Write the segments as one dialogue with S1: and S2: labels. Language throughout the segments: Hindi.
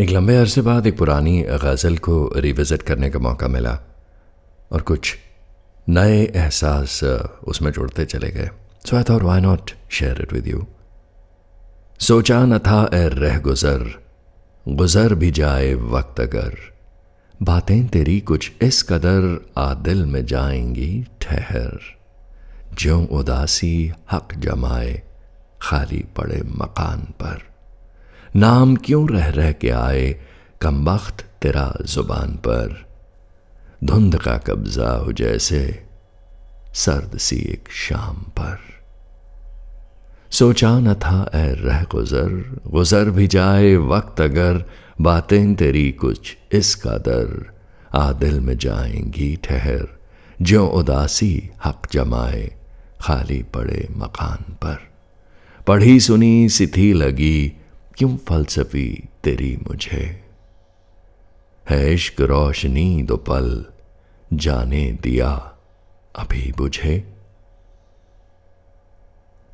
S1: एक लंबे अरसे बाद एक पुरानी गज़ल को रिविज़िट करने का मौका मिला और कुछ नए एहसास उसमें जुड़ते चले गए। So I thought why not share it with you सोचा न था ए रह गुजर गुजर भी जाए वक्त अगर। बातें तेरी कुछ इस कदर आदिल में जाएँगी ठहर। जो उदासी हक जमाए खाली पड़े मकान पर। नाम क्यों रह रह के आए कम वक्त तेरा ज़ुबान पर? धुंध का कब्जा हो जैसे सर्द सी एक शाम पर। सोचा न था ए रह गुजर गुजर भी जाए वक्त अगर बातें तेरी कुछ इस कदर। आदिल में जाएँगी ठहर, जो उदासी हक जमाए खाली पड़े मकान पर। पढ़ी सुनी सिथी लगी क्यों फलसफी तेरी मुझे? है इश्क रोशनी दो पल, जाने दिया अभी बुझे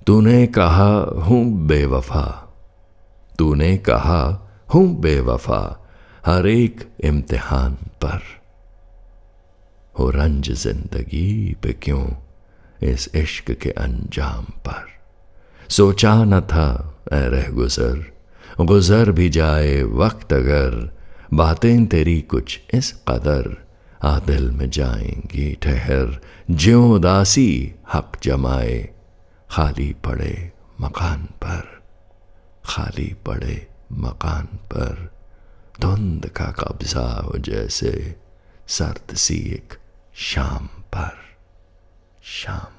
S1: तूने कहा, हूँ बेवफा। तूने कहा, हूँ बेवफा। हर एक इम्तिहान पर। हो रंज ज़िंदगी पे क्यों इस इश्क के अंजाम पर? सोचा न था ए रह गुजर। गुजर भी जाए वक्त अगर, बातें तेरी कुछ इस कदर। आदिल में जाएँगी ठहर, ज्यो उदासी हक जमाए। खाली पड़े मकान पर, खाली पड़े मकान पर। धुंध का कब्जा हो जैसे सर्द सी एक शाम पर, शाम